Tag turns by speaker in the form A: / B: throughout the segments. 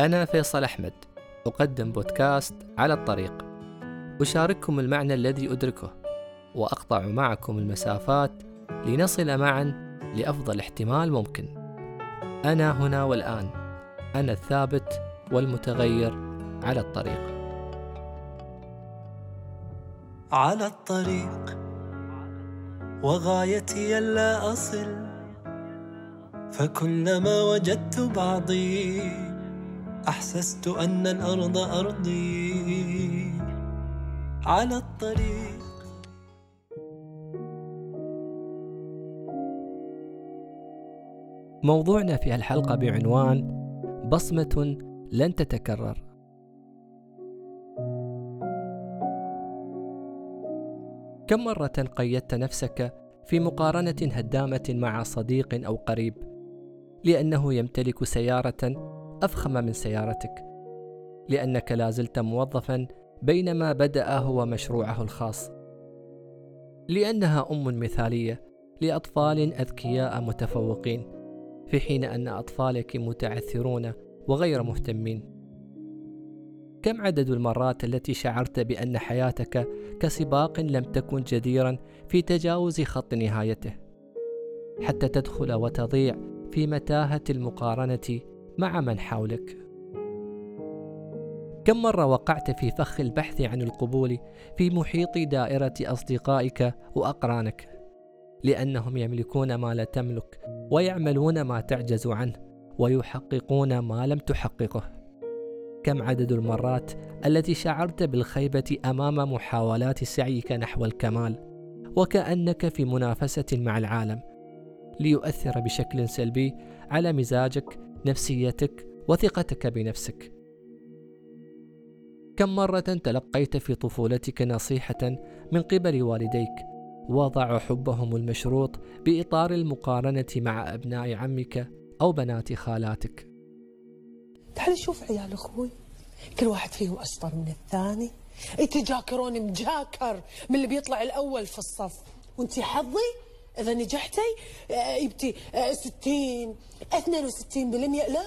A: أنا فيصل أحمد أقدم بودكاست على الطريق. أشارككم المعنى الذي أدركه وأقطع معكم المسافات لنصل معا لأفضل احتمال ممكن. أنا هنا والآن أنا الثابت والمتغير على الطريق.
B: على الطريق وغايتي ألا أصل فكلما وجدت بعضي أحسست أن الأرض أرضي على الطريق.
A: موضوعنا في الحلقة بعنوان بصمة لن تتكرر. كم مرة قيدت نفسك في مقارنة هدامة مع صديق أو قريب لأنه يمتلك سيارة أفخم من سيارتك لأنك لا زلت موظفا بينما بدأ هو مشروعه الخاص. لأنها أم مثالية لأطفال أذكياء متفوقين في حين أن أطفالك متعثرون وغير مهتمين. كم عدد المرات التي شعرت بأن حياتك كسباق لم تكن جديرا في تجاوز خط نهايته حتى تدخل وتضيع في متاهة المقارنة مع من حولك. كم مرة وقعت في فخ البحث عن القبول في محيط دائرة أصدقائك وأقرانك؟ لأنهم يملكون ما لا تملك ويعملون ما تعجز عنه ويحققون ما لم تحققه. كم عدد المرات التي شعرت بالخيبة أمام محاولات سعيك نحو الكمال وكأنك في منافسة مع العالم ليؤثر بشكل سلبي على مزاجك نفسيتك وثقتك بنفسك. كم مرة تلقيت في طفولتك نصيحة من قبل والديك؟ وضعوا حبهم المشروط بإطار المقارنة مع أبناء عمك أو بنات خالاتك.
C: تعال شوف عيال أخوي كل واحد فيهم أشطر من الثاني. يتجاكرون مجاكر من اللي بيطلع الأول في الصف. وانتي حظي إذا نجحتي آه، يبتي 60 آه، 62% لا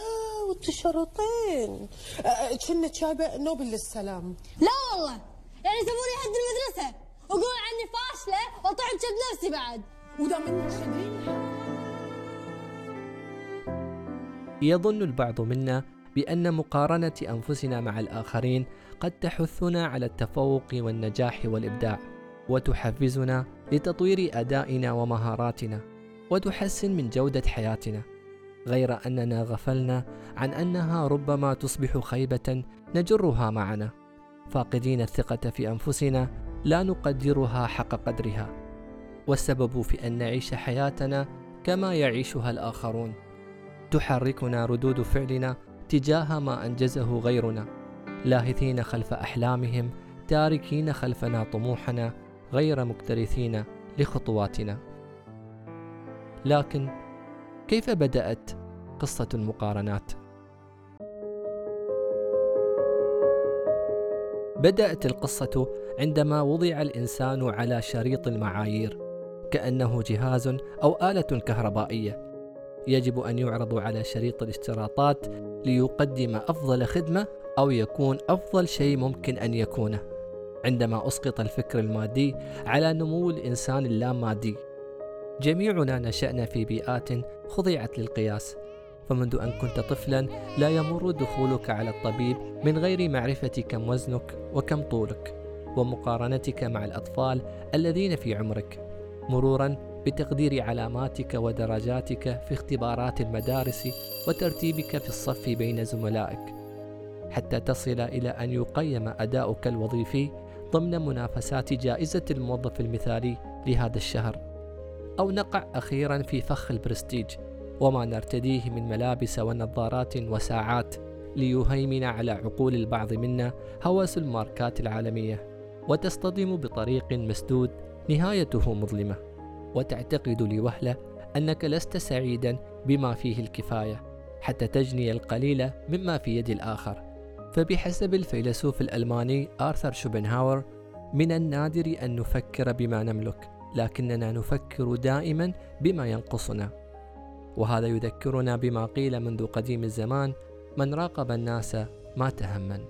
C: والتشرطين. آه، كنا شابة نوبل للسلام.
D: لا والله. يعني سموني حد المدرسة. وقول عني فاشلة وطعن شد نفسي بعد.
C: ودام
A: يظن البعض منا بأن مقارنة أنفسنا مع الآخرين قد تحثنا على التفوق والنجاح والإبداع. وتحفزنا لتطوير أدائنا ومهاراتنا وتحسن من جودة حياتنا. غير أننا غفلنا عن أنها ربما تصبح خيبة نجرها معنا. فاقدين الثقة في أنفسنا لا نقدرها حق قدرها. والسبب في أن نعيش حياتنا كما يعيشها الآخرون. تحركنا ردود فعلنا تجاه ما أنجزه غيرنا. لاهثين خلف أحلامهم تاركين خلفنا طموحنا غير مكترثين لخطواتنا. لكن كيف بدأت قصة المقارنات؟ بدأت القصة عندما وضع الإنسان على شريط المعايير كأنه جهاز أو آلة كهربائية. يجب أن يعرض على شريط الاشتراطات ليقدم أفضل خدمة أو يكون أفضل شيء ممكن أن يكونه. عندما أسقط الفكر المادي على نمو الإنسان اللامادي. جميعنا نشأنا في بيئات خضعت للقياس فمنذ أن كنت طفلا لا يمر دخولك على الطبيب من غير معرفة كم وزنك وكم طولك ومقارنتك مع الأطفال الذين في عمرك. مرورا بتقدير علاماتك ودرجاتك في اختبارات المدارس وترتيبك في الصف بين زملائك حتى تصل إلى أن يقيم أداؤك الوظيفي ضمن منافسات جائزة الموظف المثالي لهذا الشهر. أو نقع أخيرا في فخ البرستيج وما نرتديه من ملابس ونظارات وساعات ليهيمن على عقول البعض منا هوس الماركات العالمية. وتصطدم بطريق مسدود نهايته مظلمة. وتعتقد لوهلة أنك لست سعيدا بما فيه الكفاية حتى تجني القليل مما في يد الآخر. فبحسب الفيلسوف الألماني آرثر شوبنهاور من النادر أن نفكر بما نملك لكننا نفكر دائما بما ينقصنا. وهذا يذكرنا بما قيل منذ قديم الزمان من راقب الناس مات هما.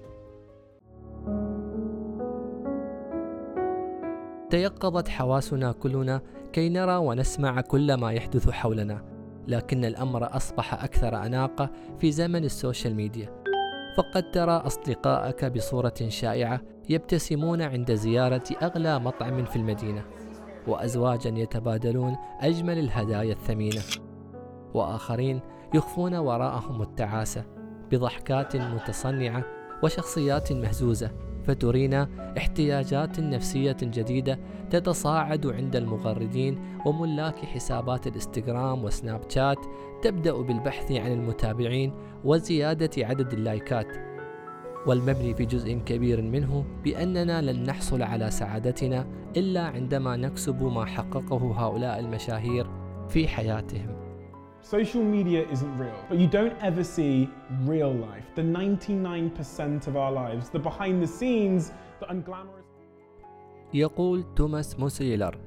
A: تيقظت حواسنا كلنا كي نرى ونسمع كل ما يحدث حولنا لكن الأمر أصبح أكثر أناقة في زمن السوشيال ميديا. فقد ترى اصدقائك بصورة رائعة يبتسمون عند زيارة أغلى مطعم في المدينة وازواجا يتبادلون أجمل الهدايا الثمينة وآخرين يخفون وراءهم التعاسة بضحكات متصنعة وشخصيات مهزوزة. فترينا احتياجات نفسية جديدة تتصاعد عند المغردين وملاك حسابات الإنستغرام وسناب شات تبدأ بالبحث عن المتابعين وزيادة عدد اللايكات. والمبني في جزء كبير منه بأننا لن نحصل على سعادتنا إلا عندما نكسب ما حققه هؤلاء المشاهير في حياتهم.
E: Social media isn't real, but you don't ever see real life. The 99% of our lives, the behind the scenes, the unglamorous.
A: يقول توماس موسيلر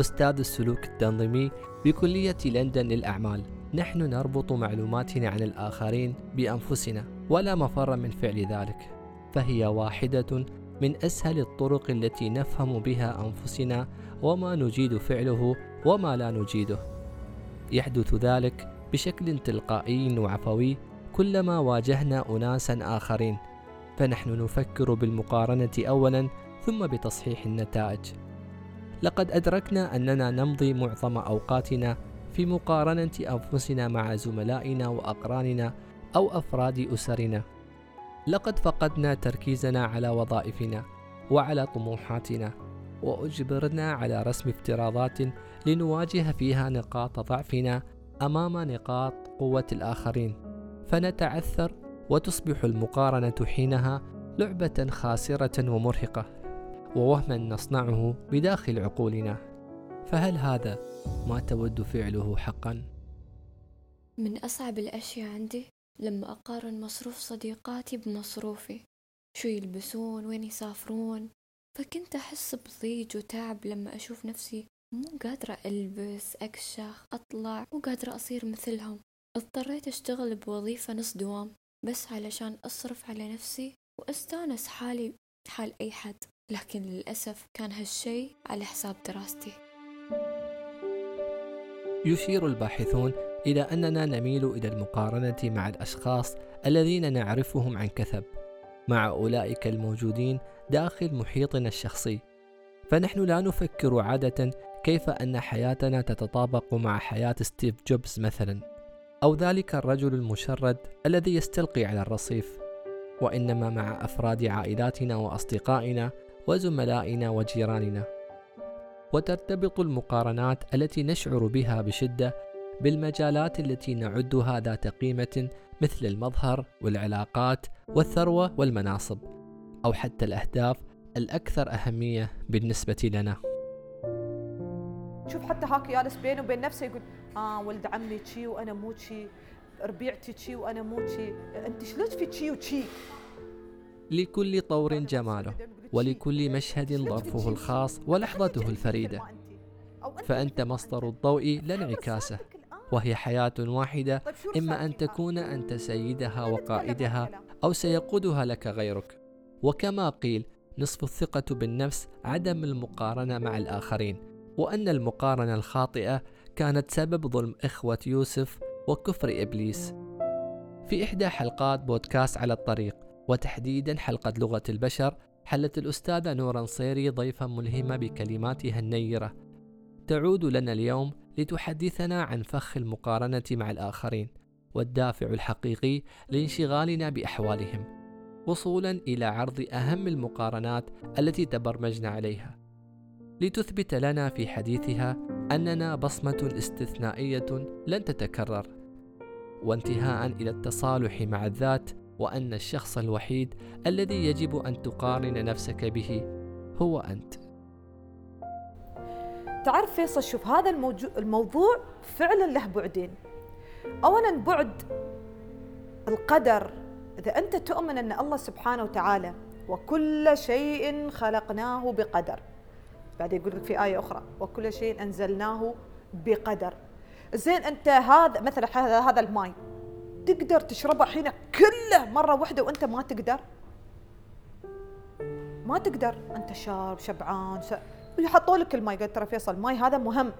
A: أستاذ السلوك التنظيمي بكلية لندن للأعمال نحن نربط معلوماتنا عن الآخرين بأنفسنا ولا مفر من فعل ذلك فهي واحدة من أسهل الطرق التي نفهم بها أنفسنا وما نجيد فعله وما لا نجيده يحدث ذلك بشكل تلقائي وعفوي كلما واجهنا أناسا آخرين. فنحن نفكر بالمقارنة أولا ثم بتصحيح النتائج. لقد أدركنا أننا نمضي معظم أوقاتنا في مقارنة أنفسنا مع زملائنا وأقراننا أو أفراد أسرنا. لقد فقدنا تركيزنا على وظائفنا وعلى طموحاتنا. وأجبرنا على رسم افتراضات لنواجه فيها نقاط ضعفنا أمام نقاط قوة الآخرين. فنتعثر وتصبح المقارنة حينها لعبة خاسرة ومرهقة ووهما نصنعه بداخل عقولنا. فهل هذا ما تود فعله حقا؟
F: من أصعب الأشياء عندي لما أقارن مصروف صديقاتي بمصروفي. شو يلبسون؟ وين يسافرون؟ فكنت أحس بضيج وتعب لما أشوف نفسي مو قادرة ألبس أكشخ أطلع مو قادرة أصير مثلهم. اضطريت أشتغل بوظيفة نص دوام بس علشان أصرف على نفسي وأستأنس حالي حال أي حد. لكن للأسف كان هالشي على حساب دراستي.
A: يشير الباحثون إلى أننا نميل إلى المقارنة مع الأشخاص الذين نعرفهم عن كثب. مع أولئك الموجودين داخل محيطنا الشخصي. فنحن لا نفكر عادة كيف أن حياتنا تتطابق مع حياة ستيف جوبز مثلا أو ذلك الرجل المشرد الذي يستلقي على الرصيف. وإنما مع أفراد عائلاتنا وأصدقائنا وزملائنا وجيراننا. وترتبط المقارنات التي نشعر بها بشدة بالمجالات التي نعدها ذات قيمة مثل المظهر والعلاقات والثروة والمناصب. أو حتى الأهداف الأكثر أهمية بالنسبة لنا.
G: شوف حتى هاك جالس بينه وبين نفسه يقول آه ولد عمي تشي وأنا مو تشي ربيعتي تشي وأنا مو تشي أنت شلون في تشي وتشي
A: لكل طور جماله ولكل مشهد ظرفه الخاص ولحظته الفريدة. فأنت مصدر الضوء لا انعكاسه وهي حياة واحدة. إما أن تكون أنت سيدها وقائدها أو سيقودها لك غيرك. وكما قيل نصف الثقة بالنفس عدم المقارنة مع الآخرين وأن المقارنة الخاطئة كانت سبب ظلم إخوة يوسف وكفر إبليس. في إحدى حلقات بودكاست على الطريق وتحديدا حلقة لغة البشر حلت الأستاذة نورا نصيري ضيفا ملهمة بكلماتها النيرة. تعود لنا اليوم لتحدثنا عن فخ المقارنة مع الآخرين والدافع الحقيقي لانشغالنا بأحوالهم. وصولا إلى عرض أهم المقارنات التي تبرمجنا عليها. لتثبت لنا في حديثها أننا بصمة استثنائية لن تتكرر. وانتهاء إلى التصالح مع الذات وأن الشخص الوحيد الذي يجب أن تقارن نفسك به هو أنت.
G: تعرف فيصل شوف هذا الموجو... الموضوع فعلا له بعدين. اولا بعد القدر إذا أنت تؤمن أن الله سبحانه وتعالى وكل شيء خلقناه بقدر. بعد يقول لك في آية أخرى وكل شيء أنزلناه بقدر. زين أنت هذا مثلا هذا هذا الماي تقدر تشربه حين كله مرة واحدة وأنت ما تقدر؟ ما تقدر. أنت شارب شبعان. يحطوا لك الماي. قلت ترى فيصل الماي هذا مهم.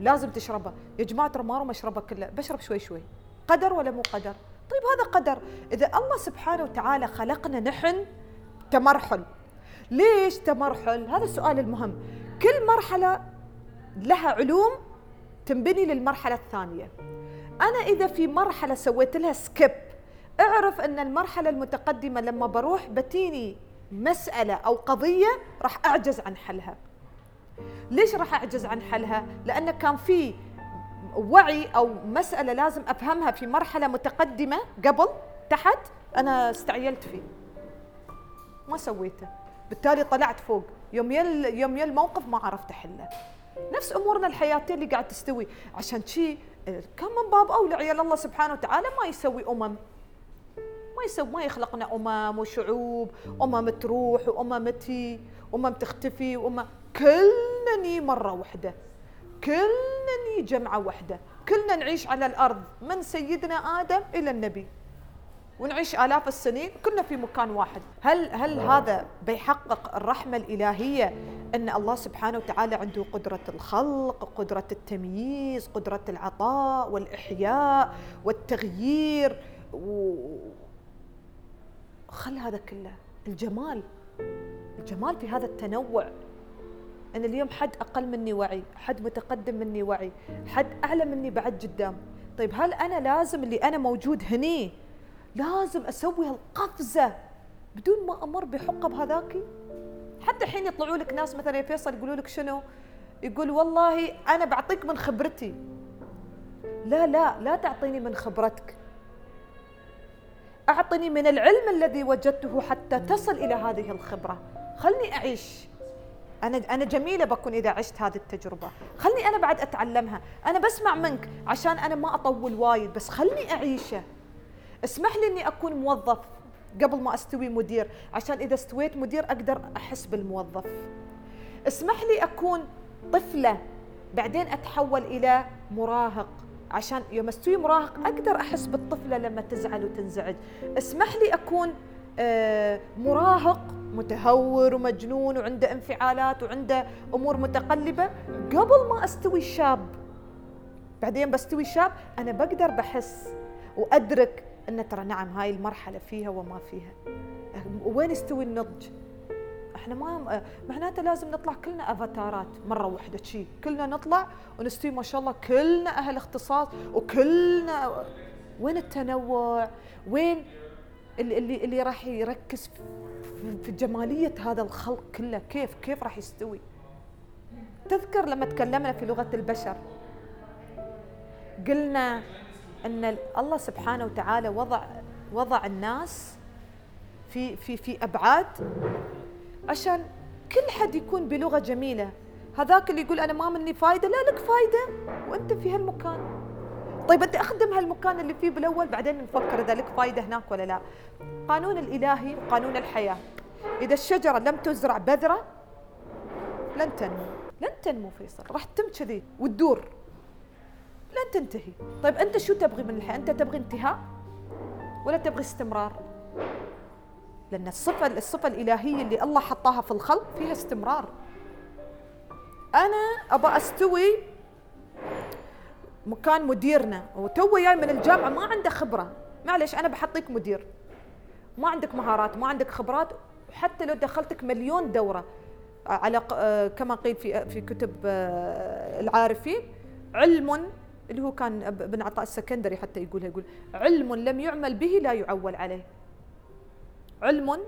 G: لازم تشربه. يا جماعة ترى ما أشربه كله. بشرب شوي شوي. قدر ولا مو قدر؟ طيب هذا قدر. إذا الله سبحانه وتعالى خلقنا نحن تمرحل. ليش تمرحل؟ هذا السؤال المهم. كل مرحلة لها علوم تنبني للمرحلة الثانية. أنا إذا في مرحلة سويت لها skip أعرف أن المرحلة المتقدمة لما بروح بتييني مسألة أو قضية راح أعجز عن حلها. ليش راح أعجز عن حلها؟ لأن كان في وعي أو مسألة لازم أفهمها في مرحلة متقدمة قبل تحت أنا استعجلت فيه. ما سويته. بالتالي طلعت فوق. يوم يل يوم يل الموقف ما عرفت أحله. نفس أمورنا الحياتية اللي قاعد تستوي. عشان شي كان من باب أولى عيال الله سبحانه وتعالى ما يسوي أمم. ما يسوي ما يخلقنا أمم وشعوب. أمم تروح وأمم تي. أمم تختفي وأمم. كلنا مرة واحدة. كلنا ني جمعة واحدة. كلنا نعيش على الأرض من سيدنا آدم إلى النبي. ونعيش آلاف السنين كلنا في مكان واحد. هل هل هذا بيحقق الرحمة الإلهية أن الله سبحانه وتعالى عنده قدرة الخلق قدرة التمييز قدرة العطاء والإحياء والتغيير؟ و... خل هذا كله. الجمال. الجمال في هذا التنوع. أن اليوم حد أقل مني وعي حد متقدم مني وعي حد أعلى مني بعد قدام. طيب هل أنا لازم اللي أنا موجود هني لازم أسوي هالقفزه بدون ما أمر بحقب هذاكي حتى الحين يطلعوا لك ناس مثلا يا فيصل يقولوا لك شنو؟ يقول والله أنا بعطيك من خبرتي. لا لا لا تعطيني من خبرتك. أعطني من العلم الذي وجدته حتى تصل إلى هذه الخبرة. خلني أعيش. أنا أنا جميلة بكون إذا عشت هذه التجربة. خلني أنا بعد أتعلمها. أنا بسمع منك عشان أنا ما أطول وايد بس خلني أعيشه. اسمح لي إني أكون موظف قبل ما أستوي مدير عشان إذا استويت مدير أقدر أحس بالموظف. اسمح لي أكون طفلة بعدين أتحول إلى مراهق عشان يوم أستوي مراهق أقدر أحس بالطفلة لما تزعل وتنزعج. اسمح لي أكون مراهق متهور ومجنون وعنده انفعالات وعنده أمور متقلبة. قبل ما أستوي شاب بعدين بستوي شاب أنا بقدر بحس وأدرك أن ترى نعم هاي المرحلة فيها وما فيها. وين يستوي النضج؟ إحنا ما معناته لازم نطلع كلنا أفاتارات مرة واحدة شي. كلنا نطلع ونستوي ما شاء الله كلنا أهل اختصاص وكلنا وين التنوع؟ وين اللي اللي, راح يركز في جمالية هذا الخلق كله. كيف كيف راح يستوي؟ تذكر لما تكلمنا في لغة البشر؟ قلنا إن الله سبحانه وتعالى وضع وضع الناس في في في أبعاد عشان كل حد يكون بلغة جميلة. هذاك اللي يقول أنا ما مني فايدة لا لك فايدة وأنت في هالمكان. طيب انت أخدم هالمكان اللي فيه بالأول بعدين نفكر إذا لك فايدة هناك ولا لا. قانون الإلهي وقانون الحياة. إذا الشجرة لم تزرع بذرة لن تنمو. لن تنمو فيصل راح تتم كذي وتدور. لن تنتهي. طيب أنت شو تبغي من الحياة؟ أنت تبغي انتهاء ولا تبغي استمرار؟ لأن الصفة الصفة الإلهية اللي الله حطاها في الخلق فيها استمرار. أنا أبغى أستوي مكان مديرنا. وتو جاي من الجامعة ما عنده خبرة. معلش أنا بحطيك مدير. ما عندك مهارات ما عندك خبرات. وحتى لو دخلتك مليون دورة على آه، كما قيل في في كتب آه، العارفين علم اللي هو كان ابن عطاء السكندري حتى يقولها يقول علم لم يعمل به لا يعول عليه. علم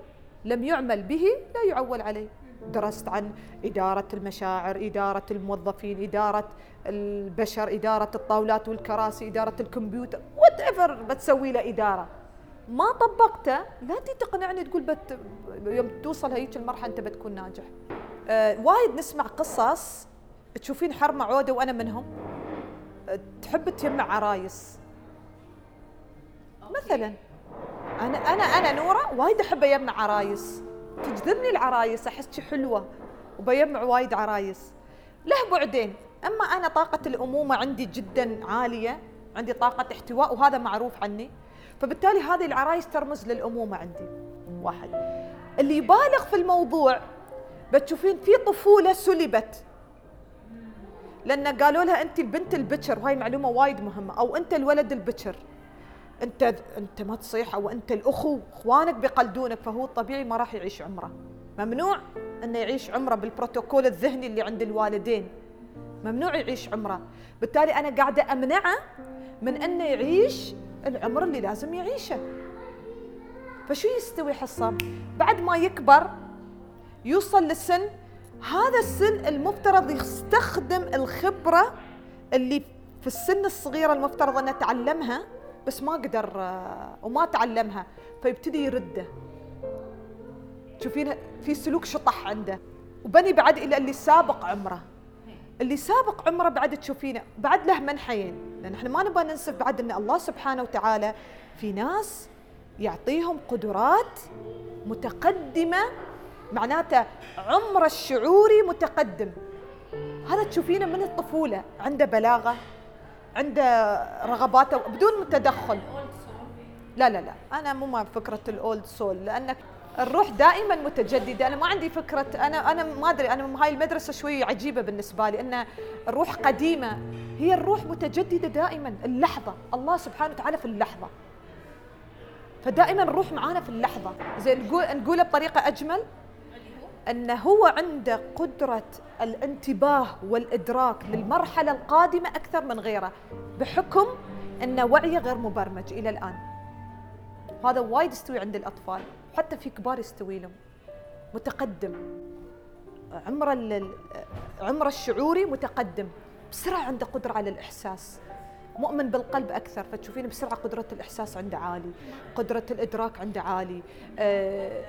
G: لم يعمل به لا يعول عليه. درست عن إدارة المشاعر إدارة الموظفين إدارة البشر إدارة الطاولات والكراسي إدارة الكمبيوتر whatever بتسوي له إدارة. ما طبقته لا تقنعني تقول بت يوم توصل هيك المرحلة أنت بتكون ناجح. أه وايد نسمع قصص تشوفين حرمة عودة وأنا منهم. تحب تجمع عرايس. مثلا أنا أنا أنا نورة وايد أحب اجمع عرايس. تجذبني العرايس أحس حلوة وبيجمع وايد عرايس. له بعدين أما أنا طاقة الأمومة عندي جدا عالية عندي طاقة احتواء وهذا معروف عني. فبالتالي هذه العرايس ترمز للأمومة عندي. واحد. اللي يبالغ في الموضوع بتشوفين في طفولة سلبت. لأن قالوا لها أنت البنت البكر وهاي معلومة وايد مهمة أو أنت الولد البكر أنت أنت ما تصيح أو أنت الأخو إخوانك بيقلدونك فهو طبيعي ما راح يعيش عمره. ممنوع أنه يعيش عمره بالبروتوكول الذهني اللي عند الوالدين. ممنوع يعيش عمره. بالتالي أنا قاعدة أمنعه من أنه يعيش العمر اللي لازم يعيشه. فشو يستوي حصه؟ بعد ما يكبر يوصل للسن هذا السن المفترض يستخدم الخبرة اللي في السن الصغيرة المفترض انه تعلمها بس ما قدر آه، وما تعلمها فيبتدي يرده. تشوفين في سلوك شطح عنده. وبني بعد إلى اللي سابق عمره. اللي سابق عمره بعد تشوفينه بعد له منحيين لأن إحنا ما نبغى ننسف بعد إن الله سبحانه وتعالى في ناس يعطيهم قدرات متقدمة معناته عمره الشعوري متقدم. هذا تشوفينه من الطفولة عنده بلاغة. عنده رغباته بدون تدخل. لا لا لا. أنا مو مع فكرة الأولد سول لأنك الروح دائما متجددة. أنا ما عندي فكرة أنا أنا ما أدري أنا هاي المدرسة شوي عجيبة بالنسبة لي إن الروح قديمة. هي الروح متجددة دائما. اللحظة الله سبحانه وتعالى في اللحظة. فدائما الروح معانا في اللحظة. زين نقول نقولها بطريقة أجمل أن هو عنده قدرة الانتباه والإدراك للمرحلة القادمة أكثر من غيره بحكم أن وعيه غير مبرمج إلى الآن. هذا وايد يستوي عند الأطفال حتى في كبار يستوي لهم. متقدم. عمره عمره الشعوري متقدم. بسرعة عنده قدرة على الإحساس. مؤمن بالقلب أكثر فتشوفين بسرعة قدرة الإحساس عنده عالي قدرة الإدراك عنده عالي. آه،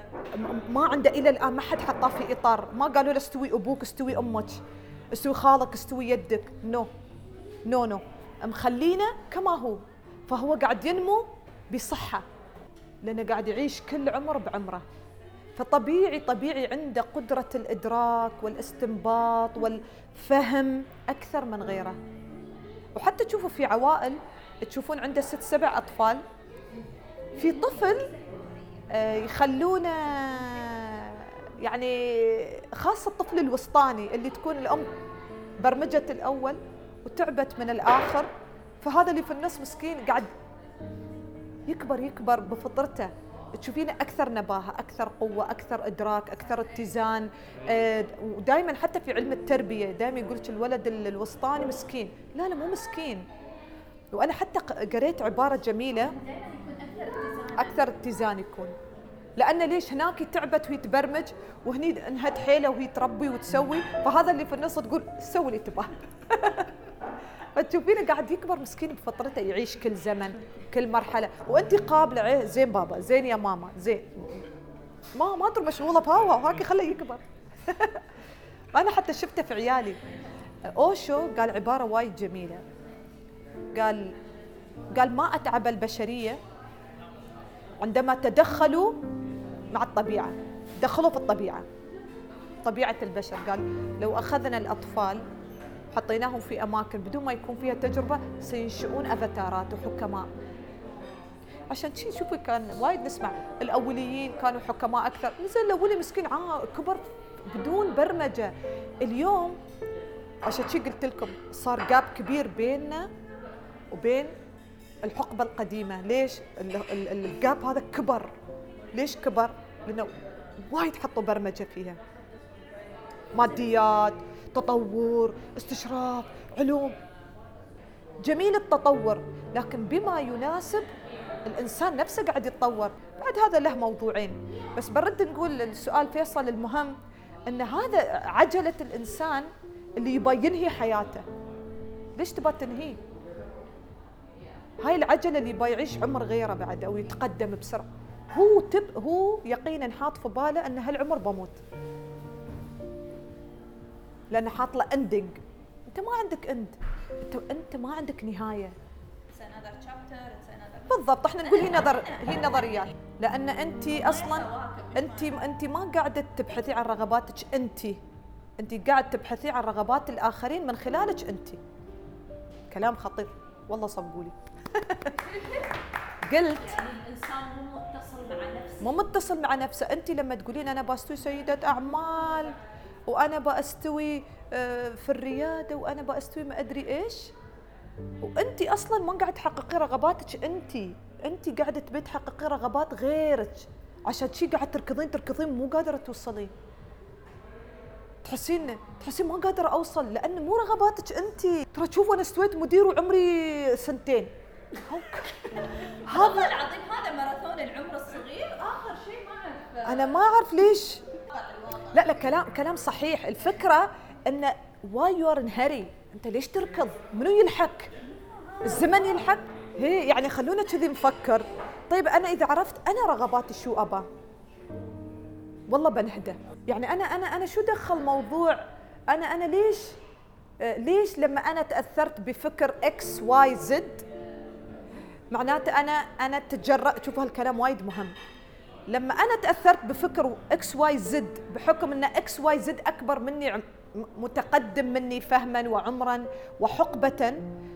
G: ما عنده إلى الآن ما حد حطاه في إطار. ما قالوا له استوي أبوك استوي أمك استوي خالك استوي يدك. no no no مخلينا كما هو. فهو قاعد ينمو بصحة لأنه قاعد يعيش كل عمر بعمره. فطبيعي طبيعي عنده قدرة الإدراك والإستنباط والفهم أكثر من غيره. وحتى تشوفوا في عوائل تشوفون عنده ست سبع أطفال. في طفل آه، يخلونه يعني خاصة الطفل الوسطاني اللي تكون الأم برمجت الأول وتعبت من الآخر. فهذا اللي في النص مسكين قاعد يكبر يكبر بفطرته. تشوفينه أكثر نباهة، أكثر قوة، أكثر إدراك، أكثر اتزان، آه، ودائما حتى في علم التربية دائما يقول لك الولد الوسطاني مسكين، لا لا مو مسكين. وأنا حتى قريت عبارة جميلة أكثر اتزان يكون. لأن ليش هناك تعبت وهي تبرمج وهني انهد حيلة وهي تربي وتسوي فهذا اللي في النص تقول سوي اللي تبغاه فتشوفينه قاعد يكبر مسكين بفترته يعيش كل زمن كل مرحلة. وأنت قابلة عليه زين بابا زين يا ماما زين. ما ما ترى مشغوله بهوا وهاك خليه يكبر. أنا حتى شفته في عيالي. أوشو قال عبارة وايد جميلة. قال قال ما أتعب البشرية عندما تدخلوا مع الطبيعة. دخلوا في الطبيعة. طبيعة البشر. قال لو أخذنا الأطفال حطيناهم في أماكن بدون ما يكون فيها تجربة سينشئون أفاتارات وحكماء. عشان شي شوفي كان وايد نسمع الأوليين كانوا حكماء أكثر. زين الاولي مسكين كبر بدون برمجة. اليوم عشان شي قلت لكم صار جاب كبير بيننا وبين الحقبة القديمة. ليش؟ الجاب هذا كبر. ليش كبر؟ لأنه وايد حطوا برمجة فيها. ماديات تطور استشراف علوم. جميل التطور لكن بما يناسب الإنسان نفسه قاعد يتطور. بعد هذا له موضوعين. بس برد نقول السؤال فيصل المهم إن هذا عجلة الإنسان اللي يبغى ينهي حياته. ليش تبغى تنهيه؟ هاي العجلة اللي يبغى يعيش عمر غيره بعد أو يتقدم بسرعة. هو تب هو يقينا حاط في باله إن هالعمر بموت. لأنه حاط له ending أنت ما عندك end انت أنت ما عندك نهاية. بالضبط إحنا نقول هي نظر هي نظريات لأن انت أصلا انت انت ما قاعدة تبحثي عن رغباتك انت انت قاعد تبحثي عن رغبات الآخرين من خلالك انت كلام خطير. والله صبقولي قلت
H: الإنسان مو متصل مع نفسه.
G: مو متصل مع نفسه. انت لما تقولين أنا بستوي سيدة أعمال وأنا بستوي آه، في الريادة وأنا بستوي ما أدري إيش. وأنت أصلا ما قاعد تحققي رغباتك أنت أنت قاعدة تبي تحققي رغبات غيرك. عشان شي قاعد تركضين تركضين مو قادرة توصلين. تحسين تحسين ما قادرة أوصل لأن مو رغباتك أنت. ترى شوف أنا استويت مدير وعمري سنتين.
H: والله العظيم هذا ماراثون العمر الصغير. آخر شيء ما اعرف
G: أنا ما أعرف ليش. لا لا كلام كلام صحيح. الفكرة إن why you are أنت ليش تركض؟ منو يلحق؟ الزمن يلحق؟ هي يعني خلونا كذي نفكر. طيب أنا إذا عرفت أنا رغباتي شو أبا؟ والله بنهدى. يعني أنا أنا أنا شو دخل موضوع؟ أنا أنا ليش؟ ليش لما أنا تأثرت بفكر XYZ معناته أنا أنا تجرأت. شوف هالكلام وايد مهم. لما أنا تأثرت بفكر XYZ بحكم إن XYZ أكبر مني متقدم مني فهما وعمرا وحقبه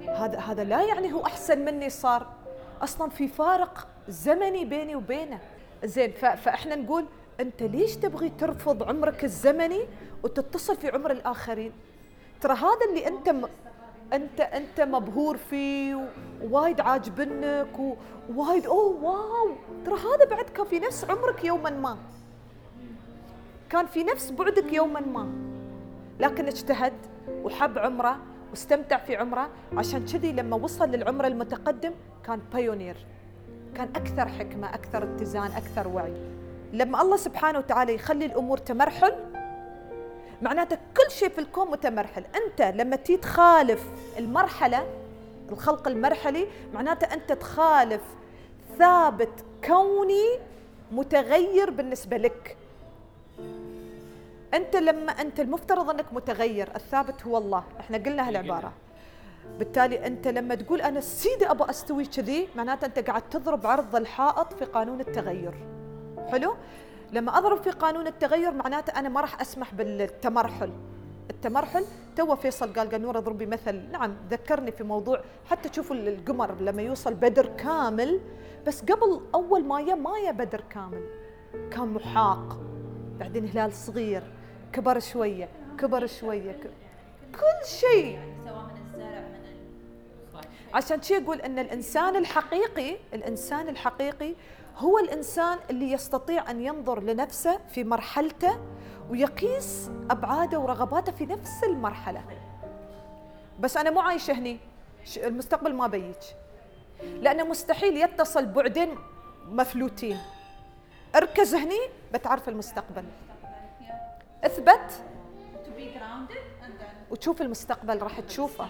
G: هذا هذا لا يعني هو أحسن مني صار. أصلا في فارق زمني بيني وبينه. زين فإحنا نقول أنت ليش تبغي ترفض عمرك الزمني وتتصل في عمر الآخرين؟ ترى هذا اللي أنت م... أنت أنت مبهور فيه ووايد عاجبنك و- ووايد أوه واو. ترى هذا بعد كان في نفس عمرك يوما ما. كان في نفس بعدك يوما ما. لكن اجتهد وحب عمره واستمتع في عمره. عشان كذي لما وصل للعمر المتقدم كان pioneer كان أكثر حكمة أكثر اتزان أكثر وعي. لما الله سبحانه وتعالى يخلي الأمور تمرحل معناته كل شيء في الكون متمرحل. أنت لما تي تخالف المرحلة الخلق المرحلي معناته أنت تخالف ثابت كوني متغير بالنسبة لك. أنت لما أنت المفترض أنك متغير الثابت هو الله. إحنا قلنا هالعبارة. بالتالي أنت لما تقول أنا سيدي أبغى أستوي كذي معناته أنت قاعد تضرب عرض الحائط في قانون التغير. حلو؟ لما أضرب في قانون التغير معناته أنا ما راح أسمح بالتمرحل. التمرحل تو فيصل قال قنوره اضربي مثل نعم ذكرني في موضوع حتى تشوفوا القمر لما يوصل بدر كامل بس قبل أول ما يا ما يا بدر كامل كان محاق بعدين هلال صغير كبر شوية كبر شوية. كل شيء عشان شي يقول إن الإنسان الحقيقي الإنسان الحقيقي هو الإنسان اللي يستطيع أن ينظر لنفسه في مرحلته ويقيس أبعاده ورغباته في نفس المرحلة بس أنا مو عايشة هني المستقبل ما بيج لأنه مستحيل يتصل بعدين مفلوتين. اركز هني بتعرف المستقبل. اثبت. وتشوف المستقبل راح تشوفه.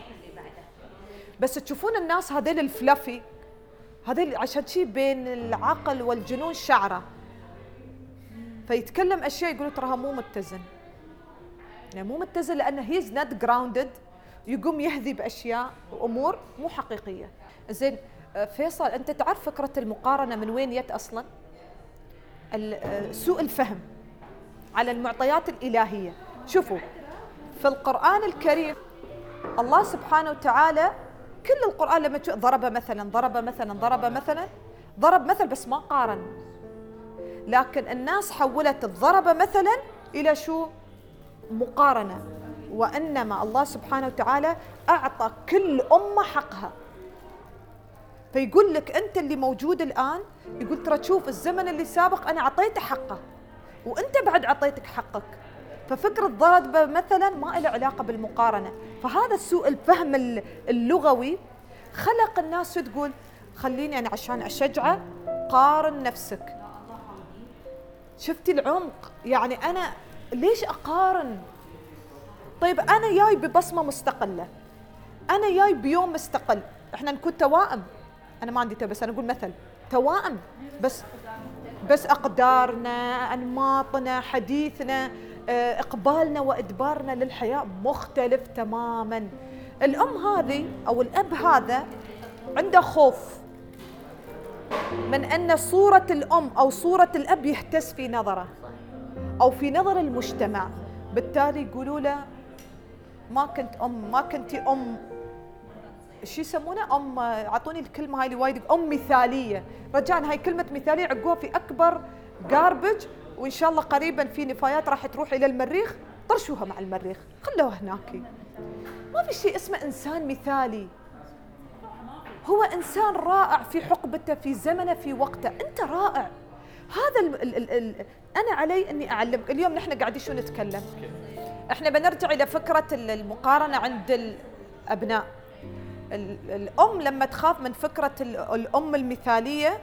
G: بس تشوفون الناس هذيل ال fluffy هذيل عشان شي بين العقل والجنون شعرة. فيتكلم أشياء يقولوا تراها مو متزن. يعني مو متزن لأنه he's not grounded يقوم يهذي بأشياء وأمور مو حقيقية. زين فيصل أنت تعرف فكرة المقارنة من وين جت أصلا؟ آه، سوء الفهم على المعطيات الإلهية. شوفوا في القرآن الكريم الله سبحانه وتعالى كل القرآن لما ضرب مثلا ضرب مثلا ضرب مثلا ضرب مثل بس ما قارن. لكن الناس حولت الضرب مثلا إلى شو؟ مقارنة. وإنما الله سبحانه وتعالى أعطى كل أمة حقها. فيقول لك أنت اللي موجود الآن يقول ترى تشوف الزمن اللي سابق أنا أعطيته حقه وأنت بعد أعطيتك حقك. ففكرة ضرب مثلا ما له علاقة بالمقارنة. فهذا سوء الفهم ال- اللغوي. خلق الناس تقول خليني أنا عشان أشجعه قارن نفسك. شفتي العمق؟ يعني أنا ليش أقارن؟ طيب أنا جاي ببصمة مستقلة. أنا جاي بيوم مستقل. إحنا نكون توائم. أنا ما عندي بس أنا أقول مثل توائم بس بس أقدارنا أنماطنا حديثنا آه، إقبالنا وإدبارنا للحياة مختلف تماما. الأم هذه أو الأب هذا عنده خوف من أن صورة الأم أو صورة الأب يهتز في نظره أو في نظر المجتمع. بالتالي يقولوا له ما كنت أم ما كنتي أم. شو يسمونه؟ أم أعطوني الكلمة هاي اللي وايد أم مثالية. رجعنا هاي كلمة مثالية عقوها في أكبر جاربج وإن شاء الله قريبا في نفايات راح تروح إلى المريخ. طرشوها مع المريخ. خلوها هناك. ما في شيء اسمه إنسان مثالي. هو إنسان رائع في حقبته في زمنه في وقته. أنت رائع. هذا ال ال ال ال أنا علي إني أعلمك. اليوم نحن قاعدين شو نتكلم؟ إحنا بنرجع إلى فكرة ال- المقارنة عند الابناء ال- الأم لما تخاف من فكرة ال- الأم المثالية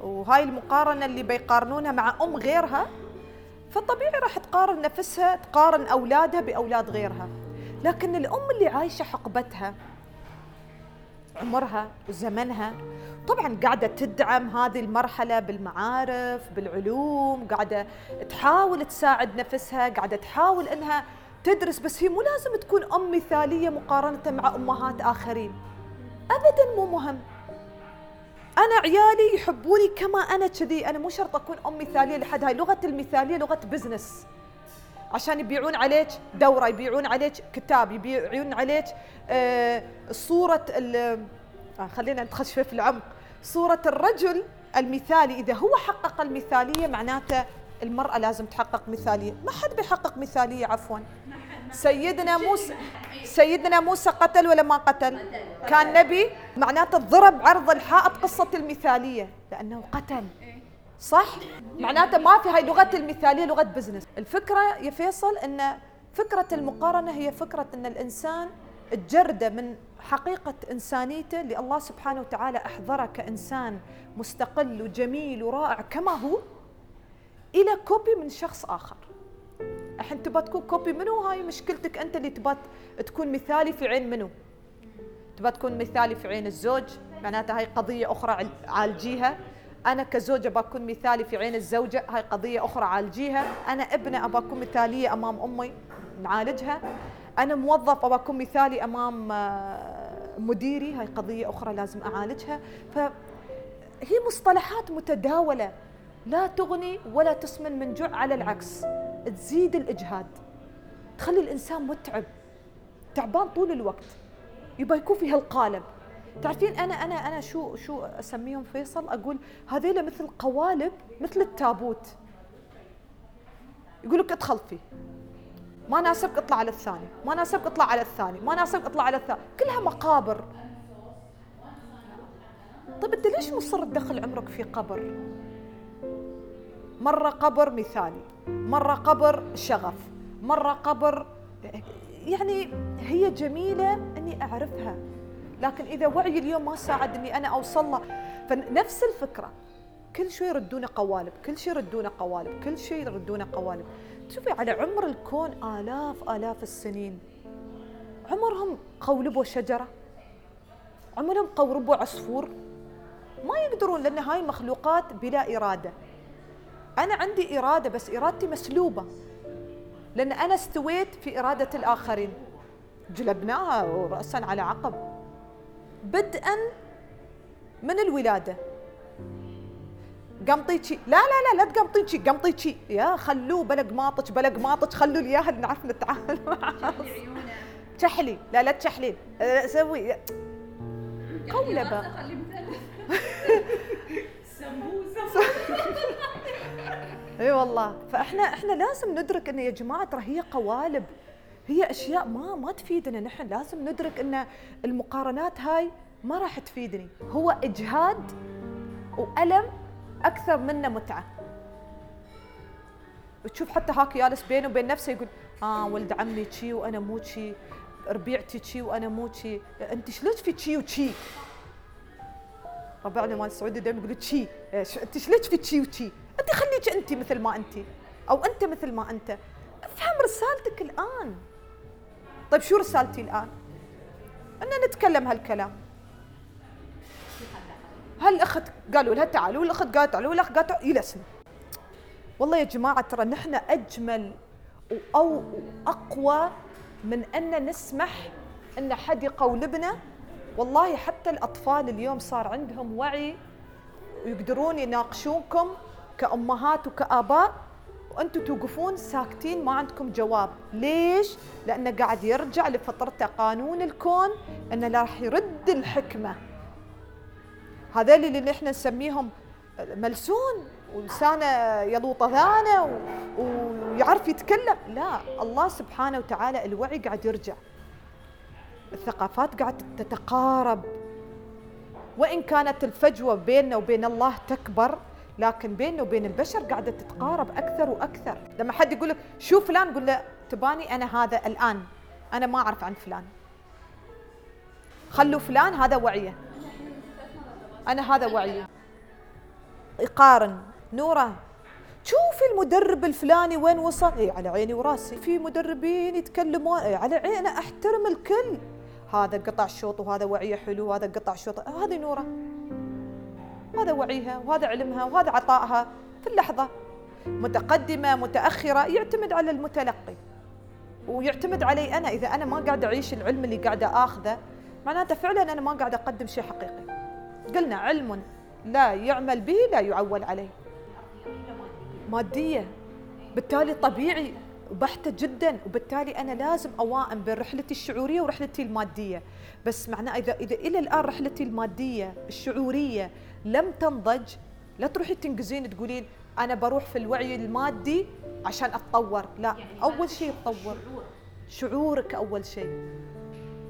G: وهاي المقارنة اللي بيقارنونها مع أم غيرها فطبيعي راح تقارن نفسها تقارن أولادها بأولاد غيرها. لكن الأم اللي عايشة حقبتها عمرها وزمنها طبعا قاعدة تدعم هذه المرحلة بالمعارف بالعلوم قاعدة تحاول تساعد نفسها قاعدة تحاول إنها تدرس بس هي مو لازم تكون أم مثالية مقارنة مع أمهات آخرين. ابدا مو مهم. أنا عيالي يحبوني كما أنا كذي. أنا مو شرط أكون أم مثالية لحد. هاي لغة المثالية لغة بزنس عشان يبيعون عليك دورة يبيعون عليك كتاب يبيعون عليك آه صورة ال- آه خلينا ندخل شوي في العمق. صورة الرجل المثالي. إذا هو حقق المثالية معناته المرأة لازم تحقق مثالية. ما حد بيحقق مثالية عفوا. سيدنا موسى سيدنا موسى قتل ولا ما قتل؟ كان نبي. معناته ضرب عرض الحائط قصة المثالية. لأنه قتل. صح؟ معناته ما في هاي لغة المثالية لغة business الفكرة يا فيصل إن فكرة المقارنة هي فكرة إن الإنسان تجرده من حقيقة إنسانيته اللي الله سبحانه وتعالى احضره كانسان مستقل وجميل ورائع كما هو. إلى copy من شخص آخر. الحين تبى تكون copy منو هاي مشكلتك أنت اللي تبى تكون مثالي في عين منو؟ تبى تكون مثالي في عين الزوج؟ معناتها هاي قضية أخرى عال- عالجيها. أنا كزوجة بكون مثالي في عين الزوجة هاي قضية أخرى عالجيها. أنا ابنة ابى أكون مثالية أمام أمي نعالجها. أنا موظف ابى أكون مثالي أمام آه، مديري هاي قضية أخرى لازم أعالجها. فهي مصطلحات متداولة. لا تغني ولا تسمن من جوع على العكس. تزيد الإجهاد. تخلي الإنسان متعب. تعبان طول الوقت. يبقى يكون في هالقالب تعرفين أنا أنا أنا شو شو أسميهم فيصل؟ أقول هذيلا مثل قوالب مثل التابوت. يقول لك ادخل فيه ما ناسبك اطلع على الثاني. ما ناسبك اطلع على الثاني. ما ناسبك اطلع على الثاني. كلها مقابر. طيب أنت ليش مصر تدخل عمرك في قبر؟ مرة قبر مثالي مرة قبر شغف مرة قبر يعني هي جميلة أني أعرفها لكن إذا وعي اليوم ما ساعد أني أنا أوصل له فنفس الفكرة كل شوي يردون قوالب كل شيء يردون قوالب كل شيء يردون قوالب. شوفي على عمر الكون آلاف آلاف السنين عمرهم قولبوا شجرة عمرهم قوربوا عصفور ما يقدرون لأن هاي مخلوقات بلا إرادة. أنا عندي إرادة بس إرادتي مسلوبة. لأن أنا استويت في إرادة الآخرين. جلبناها ورأسا على عقب. بدءا من الولادة. قمطيتشي لا لا لا لا تقمطيتشي قمطيتشي يا خلوه بلا قماطج بلا قماطج خلوا لي اياها نعرف نتعامل معاه تشحلي لا لا تشحلين لا، سوي. قولبة إي والله. فاحنا إحنا لازم ندرك إن يا جماعة ترى هي قوالب. هي أشياء ما ما تفيدنا. نحن لازم ندرك إن المقارنات هاي ما راح تفيدني. هو إجهاد وألم أكثر منه متعة. وتشوف حتى هاك جالس بينه وبين نفسه يقول آه ولد عمي شي وأنا مو شي ربيعتي شي وأنا مو شي. أنت شلون في شي وشي؟ ربعنا مال السعودي دائما يقولوا إيش، أنت شلون في تشي وتشي أنت خليك أنت مثل ما أنت أو أنت مثل ما أنت. أفهم رسالتك الآن. طيب شو رسالتي الآن؟ ان نتكلم هالكلام. هالاخت قالوا لها تعالوا والاخت قالت تعالوا والاخ قالت يلسن والله يا جماعة ترى نحن أجمل أو أقوى من أن نسمح أن حد يقولبنا والله حتى الأطفال اليوم صار عندهم وعي ويقدرون يناقشونكم. كأمهات وكآباء وأنتم توقفون ساكتين ما عندكم جواب. ليش؟ لأنه قاعد يرجع لفطرته قانون الكون إنه راح يرد الحكمة. هذول اللي إحنا نسميهم ملسون ولسانه يلوط أذانه ويعرف يتكلم. لا الله سبحانه وتعالى الوعي قاعد يرجع. الثقافات قاعد تتقارب. وإن كانت الفجوة بيننا وبين الله تكبر لكن بيننا وبين البشر قاعدة تتقارب أكثر وأكثر. لما حد يقول لك شو فلان قول له تباني أنا هذا الآن. أنا ما أعرف عن فلان. خلوا فلان هذا وعيه. أنا هذا وعيه. يقارن. نورة شوفي المدرب الفلاني وين وصل؟ اي على عيني وراسي. في مدربين يتكلمون اي على عيني. أحترم الكل. هذا قطع شوط وهذا وعيه حلو وهذا قطع شوط. هذه نورة. هذا وعيها؟ وهذا علمها؟ وهذا عطائها في اللحظة. متقدمة متأخرة يعتمد على المتلقي. ويعتمد علي أنا. إذا أنا ما قاعدة أعيش العلم اللي قاعدة آخذه معناته فعلا أنا ما قاعدة أقدم شيء حقيقي. قلنا علم لا يعمل به لا يعول عليه. مادية. بالتالي طبيعي. وبحتة جدا. وبالتالي أنا لازم أوائم بين رحلتي الشعورية ورحلتي المادية. بس معناه إذا إذا إلى الآن رحلتي المادية الشعورية لم تنضج. لا تروحي تنقزين تقولين أنا بروح في الوعي المادي عشان أتطور. لا يعني أول شيء يتطور شعورك. أول شيء.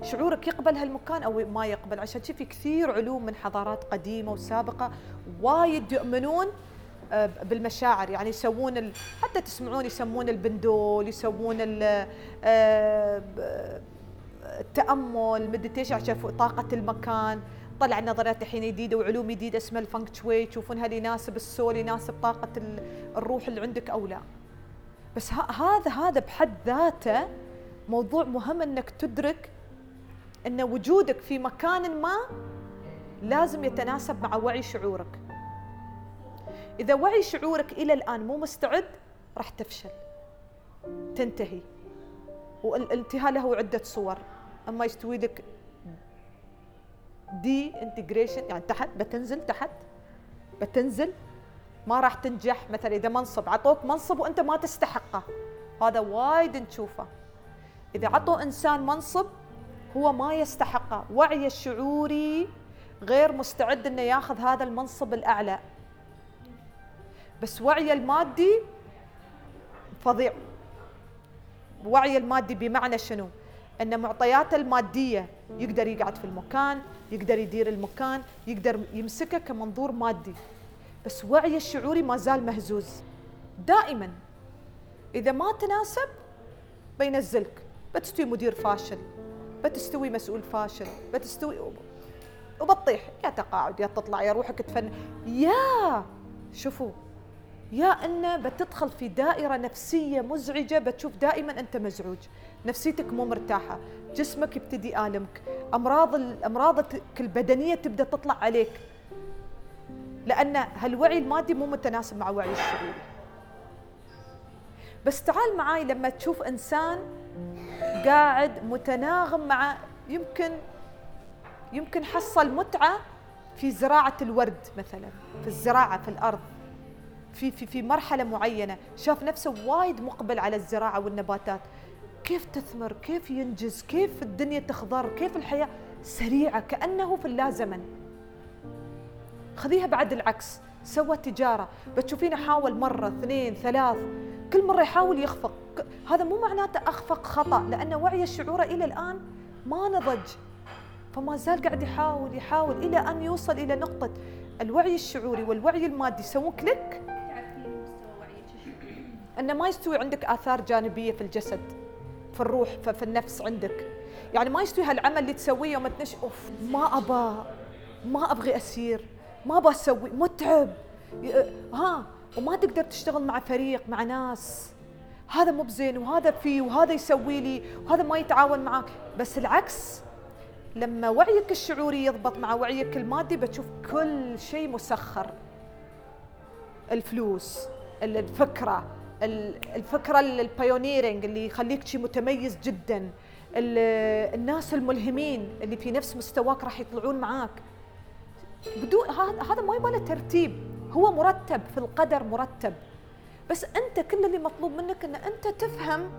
G: شعورك يقبل هالمكان أو ما يقبل. عشان في كثير علوم من حضارات قديمة وسابقة وايد يؤمنون آه، بالمشاعر. يعني يسوون ال... حتى تسمعون يسمون البندول يسوون ال... آه، التأمل مديتيشن عشان طاقة المكان. طلع نظريات الحين جديدة وعلوم جديدة اسمها الفانك شوي. تشوفون هل يناسب السول يناسب طاقة الروح اللي عندك أو لا. بس هذا هذا بحد ذاته موضوع مهم إنك تدرك إن وجودك في مكان ما لازم يتناسب مع وعي شعورك. إذا وعي شعورك إلى الآن مو مستعد راح تفشل. تنتهي. والانتهاء له عدة صور. أما يستوي لك دي انتجريشن يعني تحت بتنزل تحت بتنزل. ما راح تنجح. مثلا إذا منصب عطوك منصب وأنت ما تستحقه. هذا وايد نشوفه. إذا عطوا إنسان منصب هو ما يستحقه. وعي الشعوري غير مستعد إنه ياخذ هذا المنصب الأعلى. بس وعي المادي فظيع. وعي المادي بمعنى شنو؟ إن معطياته المادية يقدر يقعد في المكان يقدر يدير المكان يقدر يمسكه كمنظور مادي. بس وعيه الشعوري ما زال مهزوز. دائما إذا ما تناسب بينزلك. بتستوي مدير فاشل بتستوي مسؤول فاشل بتستوي وبتطيح يا تقاعد يا تطلع يا روحك تفن. يا شوفوا يا إنه بتدخل في دائرة نفسية مزعجة بتشوف دائما أنت مزعوج. نفسيتك مو مرتاحة جسمك يبتدي يآلمك أمراض الامراض البدنيه تبدأ تطلع عليك. لأن هالوعي المادي مو متناسب مع وعي الشعوري بس تعال معاي لما تشوف إنسان قاعد متناغم مع يمكن يمكن حصل متعة في زراعة الورد مثلا في الزراعة في الأرض في في في مرحلة معينة شاف نفسه وايد مقبل على الزراعة والنباتات. كيف تثمر كيف ينجز كيف الدنيا تخضر كيف الحياة سريعة كأنه في اللازمن خذيها بعد العكس سوى تجارة. بتشوفينه حاول مرة اثنين ثلاث. كل مرة يحاول يخفق. هذا مو معناته أخفق خطأ لأن وعي الشعور إلى الآن ما نضج. فما زال قاعد يحاول يحاول إلى أن يوصل إلى نقطة. الوعي الشعوري والوعي المادي يسوون كليك إنه ما يستوي عندك آثار جانبية في الجسد. في الروح في النفس عندك. يعني ما يستوي هالعمل اللي تسويه يوم تنش أوف ما ابى ما أبغي أسير ما أبغى أسوي متعب. ها وما تقدر تشتغل مع فريق مع ناس. هذا مو بزين وهذا فيه وهذا يسوي لي وهذا ما يتعاون معك بس العكس لما وعيك الشعوري يضبط مع وعيك المادي بتشوف كل شيء مسخر. الفلوس الفكرة. الفكرة البايونيرنج اللي يخليك شيء متميز جدا. الناس الملهمين اللي في نفس مستواك راح يطلعون معاك. بدون هذا ما يبغى ترتيب. هو مرتب في القدر مرتب. بس أنت كل اللي مطلوب منك إن أنت تفهم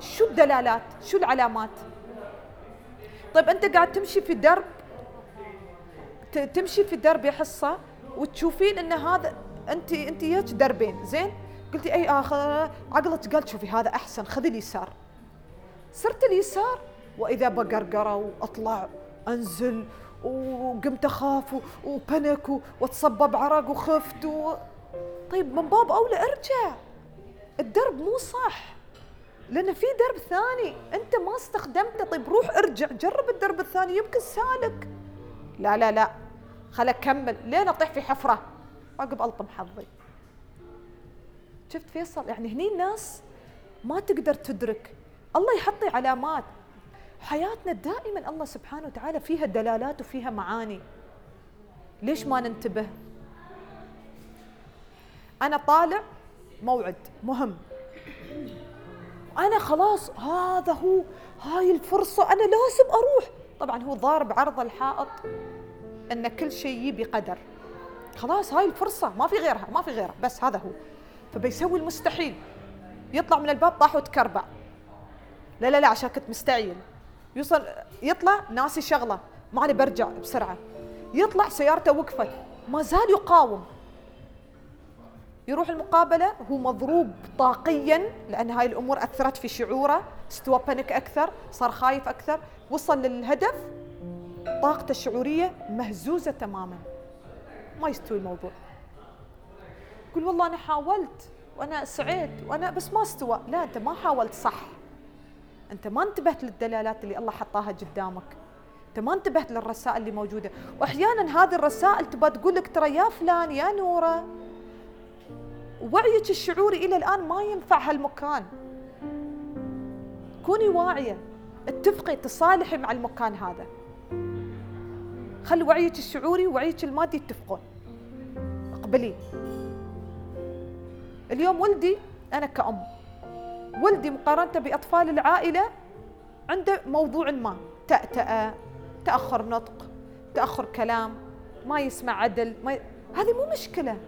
G: شو الدلالات شو العلامات. طيب أنت قاعد تمشي في درب تمشي في درب يا حصة وتشوفين إن هذا انت أنت هيك دربين زين؟ قلتي أي آخر. عقلك قال شوفي هذا أحسن خذي اليسار. صرت اليسار وإذا بقرقرة وأطلع أنزل وقمت أخاف وبنك واتصبب عرق وخفت و... طيب من باب أولى أرجع. الدرب مو صح لأن في درب ثاني أنت ما استخدمته. طيب روح ارجع جرب الدرب الثاني يمكن سالك. لا لا لا خل اكمل لين اطيح في حفرة؟ عقب ألطم حظي. شفت فيصل؟ يعني هني الناس ما تقدر تدرك. الله يحطي علامات. حياتنا دائما الله سبحانه وتعالى فيها دلالات وفيها معاني. ليش ما ننتبه؟ أنا طالع موعد مهم. أنا خلاص هذا هو هاي الفرصة أنا لازم أروح. طبعا هو ضارب عرض الحائط إن كل شيء بقدر خلاص هاي الفرصة ما في غيرها ما في غيرها بس هذا هو. فبيسوي المستحيل. يطلع من الباب طاح وتكربع. لا لا لا عشان كنت مستعجل. يوصل يطلع ناسي شغلة. ما علي برجع بسرعة. يطلع سيارته وقفت. ما زال يقاوم. يروح المقابلة هو مضروب طاقيا لأن هاي الأمور أثرت في شعوره. استوى بانيك أكثر صار خايف أكثر. وصل للهدف. طاقته الشعورية مهزوزة تماما. ما يستوي الموضوع. يقول والله أنا حاولت وأنا سعيت وأنا بس ما استوى. لا أنت ما حاولت صح. أنت ما انتبهت للدلالات اللي الله حطاها قدامك. أنت ما انتبهت للرسائل اللي موجودة. واحيانا هذه الرسائل تبى تقول لك ترى يا فلان يا نورة. وعيك الشعوري إلى الآن ما ينفع هالمكان. كوني واعية. اتفقي تصالحي مع المكان هذا. خلي وعيك الشعوري ووعيك المادي يتفقون اقبلي. اليوم ولدي أنا كأم. ولدي مقارنة بأطفال العائلة عنده موضوع ما. تأتأة تأخر نطق تأخر كلام ما يسمع عدل ما ي... هذه مو مشكلة.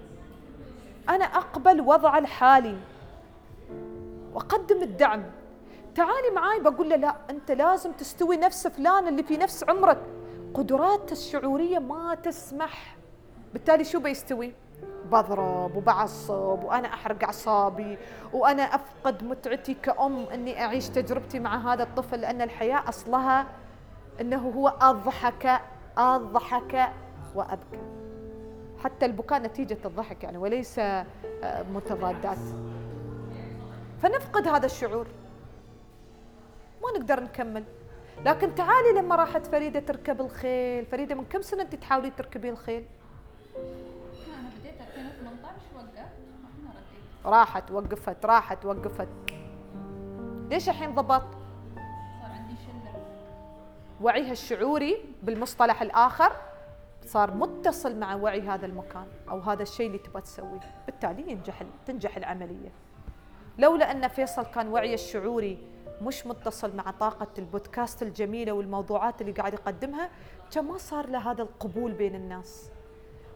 G: أنا أقبل وضع الحالي. وأقدم الدعم. تعالي معاي بقول له لا أنت لازم تستوي نفس فلان اللي في نفس عمرك. قدراته الشعورية ما تسمح. بالتالي شو بيستوي؟ بضرب وبعصب وأنا أحرق أعصابي وأنا أفقد متعتي كأم إني أعيش تجربتي مع هذا الطفل لأن الحياة أصلها إنه هو أضحك أضحك وأبكى. حتى البكاء نتيجة الضحك يعني وليس آه، متضادات. فنفقد هذا الشعور. ما نقدر نكمل. لكن تعالي لما راحت فريدة تركب الخيل. فريدة من كم سنة أنت تحاولي تركبين الخيل
H: أنا بديت 2018 وقفت ما رديت
G: راحت وقفت راحت وقفت. ليش الحين ضبط؟ وعيها الشعوري بالمصطلح الآخر صار متصل مع وعي هذا المكان أو هذا الشيء اللي تبغى تسويه. بالتالي ينجح تنجح العملية. لولا أن فيصل كان وعيه الشعوري مش متصل مع طاقة البودكاست الجميلة والموضوعات اللي قاعد يقدمها كان ما صار له هذا القبول بين الناس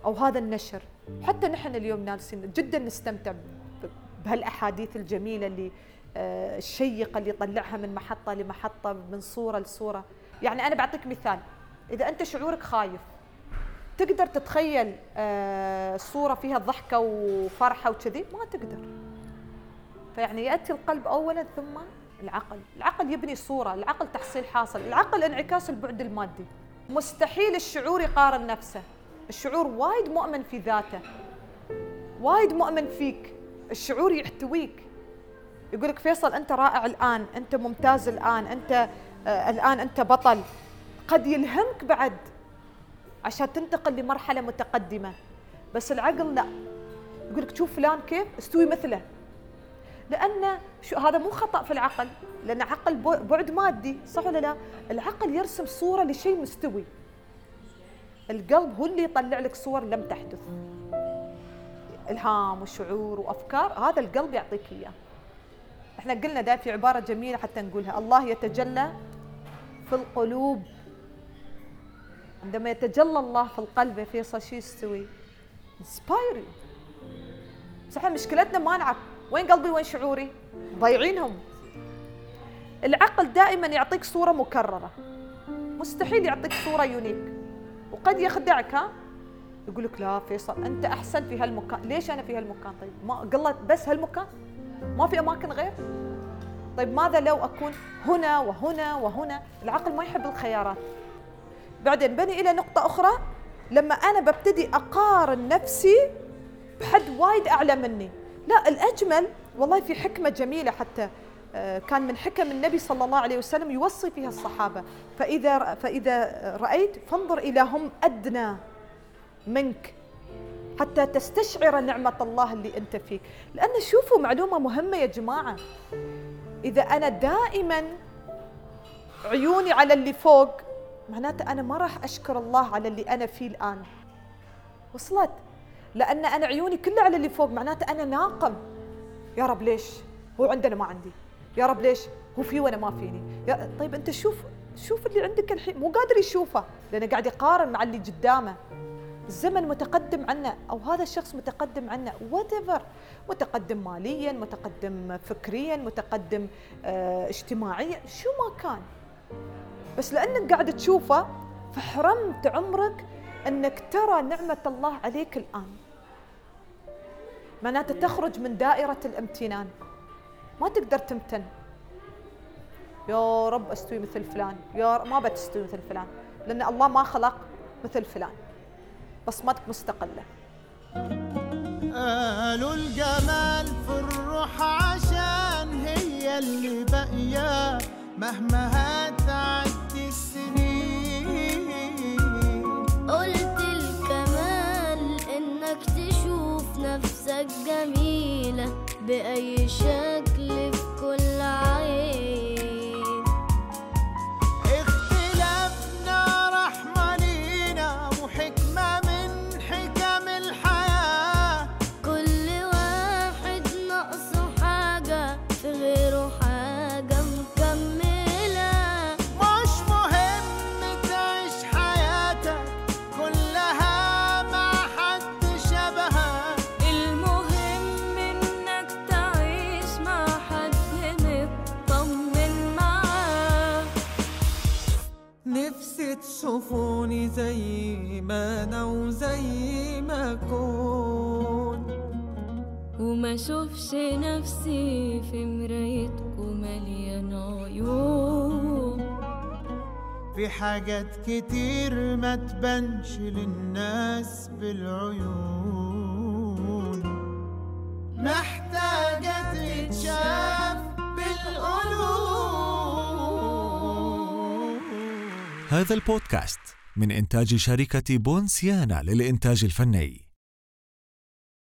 G: أو هذا النشر. حتى نحن اليوم نالسين جدا نستمتع. ب- بهالأحاديث الجميلة اللي آه، الشيقة اللي يطلعها من محطة لمحطة من صورة لصورة. يعني أنا بعطيك مثال. إذا أنت شعورك خايف تقدر تتخيل آه، صورة فيها ضحكة وفرحة وكذي؟ ما تقدر. فيعني يأتي القلب أولا ثم العقل. العقل يبني صورة العقل تحصيل حاصل. العقل انعكاس البعد المادي. مستحيل الشعور يقارن نفسه. الشعور وايد مؤمن في ذاته. وايد مؤمن فيك. الشعور يحتويك. يقول لك فيصل أنت رائع الآن أنت ممتاز الآن أنت آه الآن أنت بطل. قد يلهمك بعد عشان تنتقل لمرحلة متقدمة. بس العقل لا. يقول لك شوف فلان كيف استوي مثله. لأن شو هذا مو خطأ في العقل. لأن عقل بعد مادي صح ولا لا؟ العقل يرسم صورة لشيء مستوي. القلب هو اللي يطلع لك صور لم تحدث. إلهام وشعور وأفكار هذا القلب يعطيك إياه. إحنا قلنا ده في عبارة جميلة حتى نقولها الله يتجلى في القلوب. عندما يتجلى الله في القلب يا فيصل شو يستوي؟ بس إحنا مشكلتنا ما نعرف وين قلبي وين شعوري. ضايعينهم. العقل دائما يعطيك صورة مكررة. مستحيل يعطيك صورة يونيك وقد يخدعك ها؟ يقول لك لا فيصل أنت أحسن في هالمكان. ليش أنا في هالمكان؟ طيب ما قلت بس هالمكان؟ ما في أماكن غير؟ طيب ماذا لو أكون هنا وهنا وهنا؟ العقل ما يحب الخيارات. بعدين بني إلى نقطة أخرى. لما أنا ببتدي أقارن نفسي بحد وايد أعلى مني. لا الأجمل والله في حكمة جميلة حتى آه، كان من حكم النبي صلى الله عليه وسلم يوصي فيها الصحابة. فإذا فإذا رأيت فانظر إلى هم أدنى. منك حتى تستشعر نعمة الله اللي أنت فيه لأن شوفوا معلومة مهمة يا جماعة. إذا أنا دائما عيوني على اللي فوق معناته أنا ما راح أشكر الله على اللي أنا فيه الآن. وصلت؟ لأن أنا عيوني كلها على اللي فوق معناته أنا ناقم. يا رب ليش؟ هو عندنا ما عندي. يا رب ليش؟ هو في وأنا ما فيني. يا طيب أنت شوف شوف اللي عندك الحين. مو قادر يشوفه لأنه قاعد يقارن مع اللي قدامه. الزمن متقدم عنا أو هذا الشخص متقدم عنا وات متقدم ماليا متقدم فكريا متقدم آه اجتماعيا شو ما كان. بس لأنك قاعد تشوفه فحرمت عمرك إنك ترى نعمة الله عليك الآن. معناته تخرج من دائرة الامتنان. ما تقدر تمتن. يا رب أستوي مثل فلان. يا رب ما بتستوي مثل فلان. لأن الله ما خلق مثل فلان. بصمتك مستقلة.
I: قالوا الجمال في الروح عشان هي اللي باقية. مهما هتعدي حاجات كتير ما تبانش للناس بالعيون. محتاجة تتشاف بالقلوب.
J: هذا البودكاست من إنتاج شركة بونسيانا للإنتاج الفني.